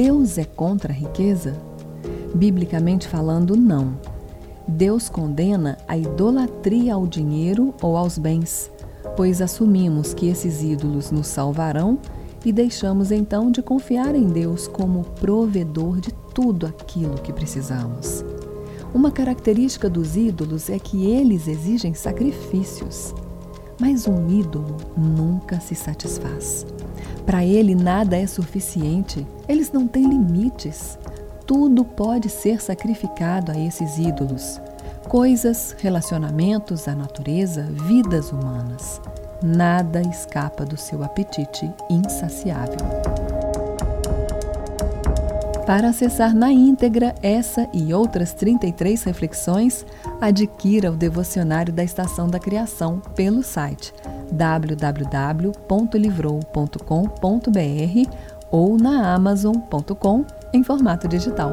Deus é contra a riqueza? Biblicamente falando, não. Deus condena a idolatria ao dinheiro ou aos bens, pois assumimos que esses ídolos nos salvarão e deixamos então de confiar em Deus como provedor de tudo aquilo que precisamos. Uma característica dos ídolos é que eles exigem sacrifícios. Mas um ídolo nunca se satisfaz. Para ele nada é suficiente, eles não têm limites. Tudo pode ser sacrificado a esses ídolos. Coisas, relacionamentos, a natureza, vidas humanas. Nada escapa do seu apetite insaciável. Para acessar na íntegra essa e outras 33 reflexões, adquira o devocionário da Estação da Criação pelo site www.livrou.com.br ou na amazon.com em formato digital.